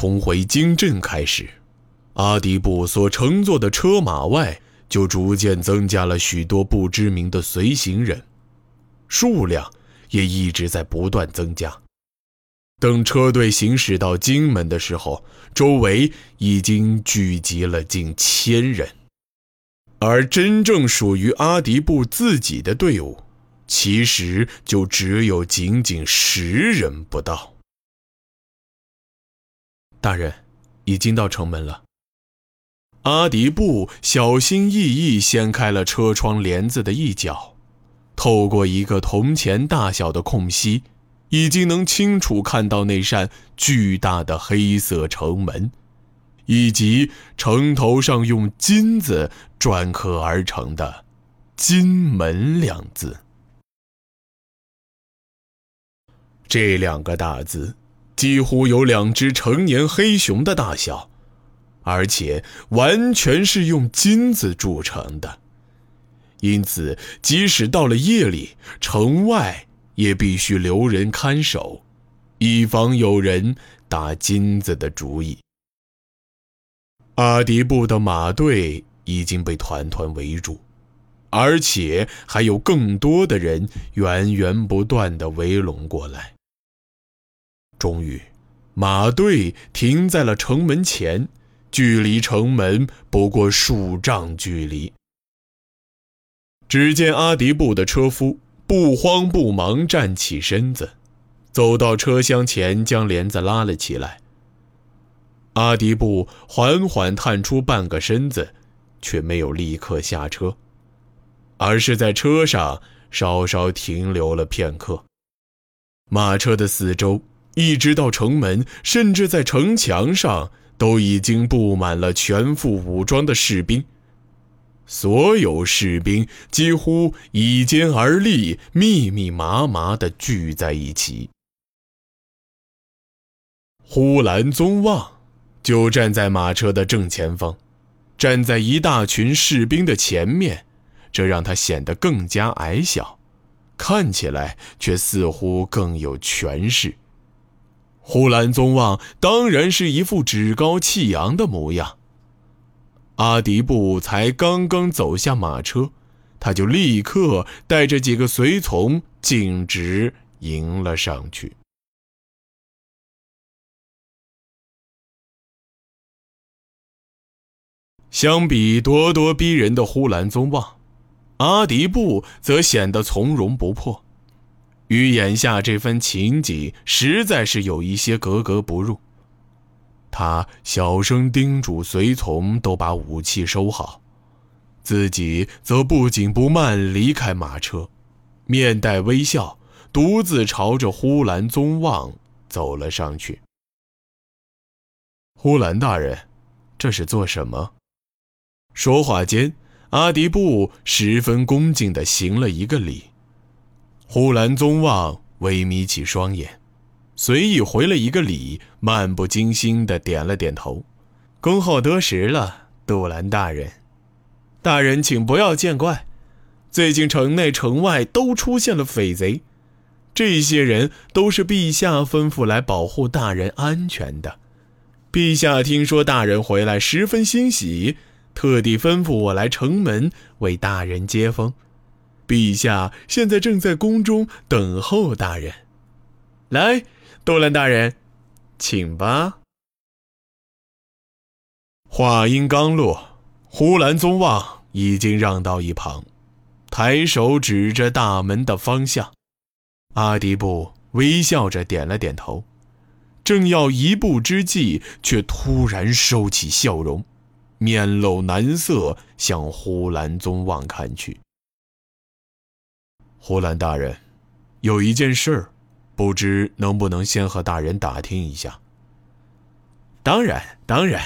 从回京镇开始，阿迪布所乘坐的车马外，就逐渐增加了许多不知名的随行人，数量也一直在不断增加。等车队行驶到京门的时候，周围已经聚集了近千人，而真正属于阿迪布自己的队伍，其实就只有仅仅十人不到。大人，已经到城门了。阿迪布小心翼翼掀开了车窗帘子的一角，透过一个铜钱大小的空隙。已经能清楚看到那扇巨大的黑色城门，以及城头上用金子篆刻而成的“金门”两字。这两个大字几乎有两只成年黑熊的大小，而且完全是用金子铸成的，因此即使到了夜里，城外。也必须留人看守，以防有人打金子的主意。阿迪布的马队已经被团团围住，而且还有更多的人源源不断的围拢过来。终于，马队停在了城门前，距离城门不过数丈距离。只见阿迪布的车夫。不慌不忙站起身子，走到车厢前，将帘子拉了起来。阿迪布缓缓探出半个身子，却没有立刻下车，而是在车上稍稍停留了片刻。马车的四周，一直到城门，甚至在城墙上，都已经布满了全副武装的士兵。所有士兵几乎倚肩而立，密密麻麻地聚在一起。呼兰宗旺就站在马车的正前方，站在一大群士兵的前面，这让他显得更加矮小，看起来却似乎更有权势。呼兰宗旺当然是一副趾高气扬的模样。阿迪布才刚刚走下马车，他就立刻带着几个随从径直迎了上去。相比咄咄逼人的呼兰宗旺，阿迪布则显得从容不迫，与眼下这番情景实在是有一些格格不入。他小声叮嘱随从都把武器收好，自己则不紧不慢离开马车，面带微笑，独自朝着呼兰宗望走了上去。呼兰大人，这是做什么？说话间，阿迪布十分恭敬地行了一个礼。呼兰宗望微眯起双眼。随意回了一个礼，漫不经心地点了点头。恭候多时了，杜兰大人。大人请不要见怪。最近城内城外都出现了匪贼，这些人都是陛下吩咐来保护大人安全的。陛下听说大人回来，十分欣喜，特地吩咐我来城门为大人接风。陛下现在正在宫中等候大人。来。杜兰大人，请吧。话音刚落，呼兰宗旺已经让到一旁，抬手指着大门的方向。阿迪布微笑着点了点头，正要一步之际，却突然收起笑容，面露难色，向呼兰宗旺看去。呼兰大人，有一件事儿。不知能不能先和大人打听一下？当然，当然，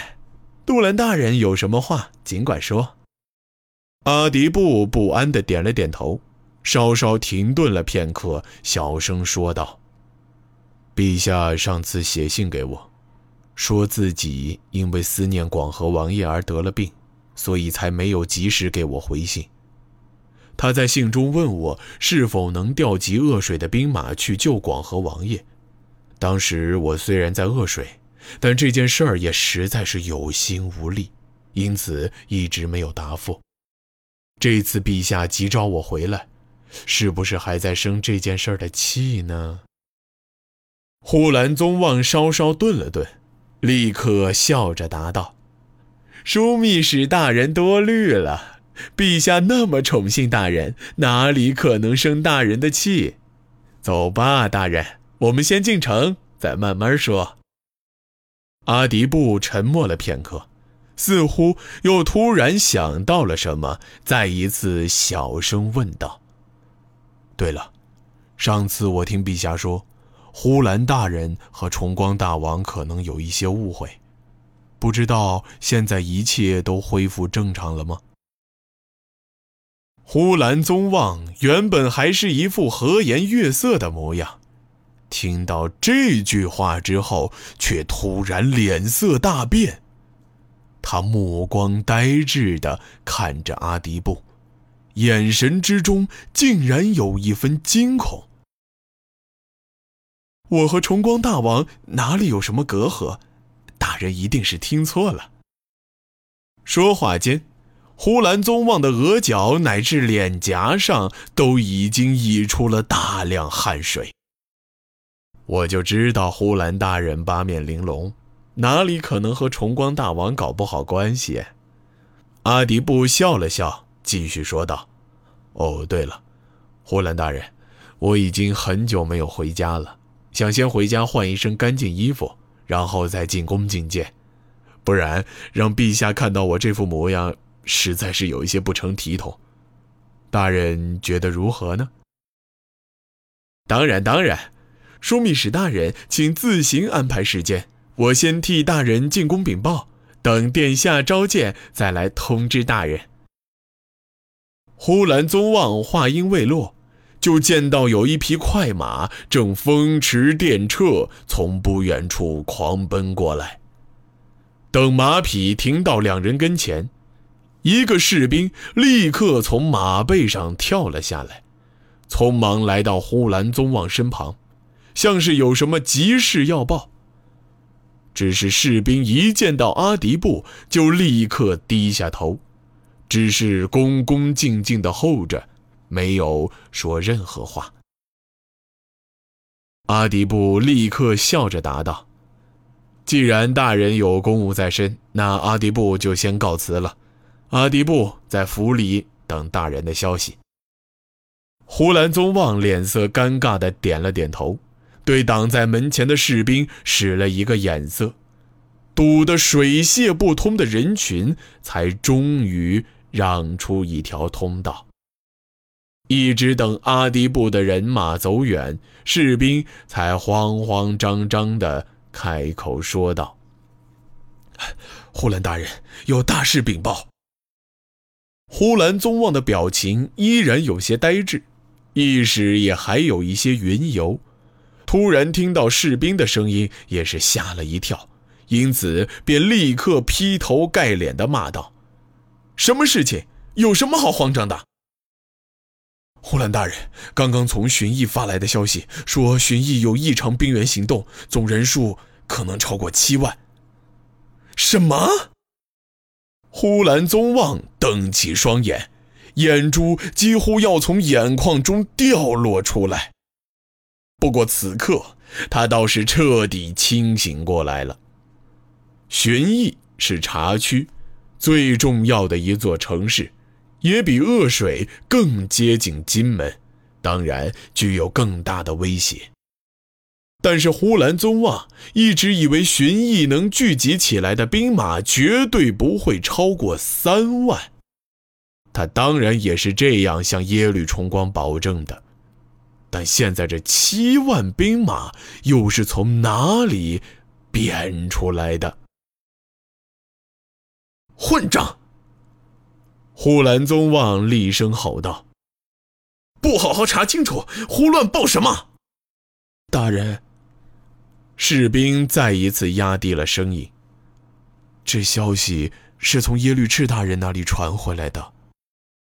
杜兰大人有什么话尽管说。阿迪布不安的点了点头，稍稍停顿了片刻，小声说道：“陛下上次写信给我，说自己因为思念广和王爷而得了病，所以才没有及时给我回信。”他在信中问我是否能调集鄂水的兵马去救广和王爷。当时我虽然在鄂水，但这件事儿也实在是有心无力，因此一直没有答复。这次陛下急召我回来，是不是还在生这件事儿的气呢？呼兰宗望稍稍顿了顿，立刻笑着答道：“枢密使大人多虑了，陛下那么宠幸大人，哪里可能生大人的气？走吧，大人，我们先进城，再慢慢说。”阿迪布沉默了片刻，似乎又突然想到了什么，再一次小声问道：“对了，上次我听陛下说，呼兰大人和重光大王可能有一些误会，不知道现在一切都恢复正常了吗？”呼兰宗望原本还是一副和颜悦色的模样。听到这句话之后，却突然脸色大变。他目光呆滞的看着阿迪布，眼神之中竟然有一分惊恐。我和重光大王哪里有什么隔阂？大人一定是听错了。说话间，呼兰宗望的额角乃至脸颊上都已经溢出了大量汗水。我就知道呼兰大人八面玲珑，哪里可能和重光大王搞不好关系？阿迪布笑了笑，继续说道：“哦，对了，呼兰大人，我已经很久没有回家了，想先回家换一身干净衣服，然后再进宫觐见，不然让陛下看到我这副模样，实在是有一些不成体统。大人觉得如何呢？”当然，当然。枢密使大人，请自行安排时间，我先替大人进宫禀报，等殿下召见再来通知大人。呼兰宗望话音未落，就见到有一匹快马正风驰电掣从不远处狂奔过来。等马匹停到两人跟前，一个士兵立刻从马背上跳了下来，匆忙来到呼兰宗望身旁。像是有什么急事要报。只是士兵一见到阿迪布，就立刻低下头，只是恭恭敬敬的候着，没有说任何话。阿迪布立刻笑着答道：“既然大人有公务在身，那阿迪布就先告辞了。阿迪布在府里等大人的消息。”呼兰宗望脸色尴尬的点了点头。对挡在门前的士兵使了一个眼色，堵得水泄不通的人群才终于让出一条通道。一直等阿迪布的人马走远，士兵才慌慌张张地开口说道：“呼兰大人有大事禀报。”呼兰宗望的表情依然有些呆滞，意识也还有一些云游。突然听到士兵的声音，也是吓了一跳，因此便立刻劈头盖脸的骂道：“什么事情？有什么好慌张的？”呼兰大人，刚刚从巡议发来的消息说，巡议有异常兵员行动，总人数可能超过七万。什么？呼兰宗望瞪起双眼，眼珠几乎要从眼眶中掉落出来。不过此刻，他倒是彻底清醒过来了。玄义是茶区最重要的一座城市，也比恶水更接近金门，当然具有更大的威胁。但是呼兰宗望一直以为荀彧能聚集起来的兵马绝对不会超过三万，他当然也是这样向耶律重光保证的。但现在这七万兵马又是从哪里变出来的？混账！呼兰宗望厉声吼道：“不好好查清楚，胡乱报什么？”大人，士兵再一次压低了声音：“这消息是从耶律赤大人那里传回来的。”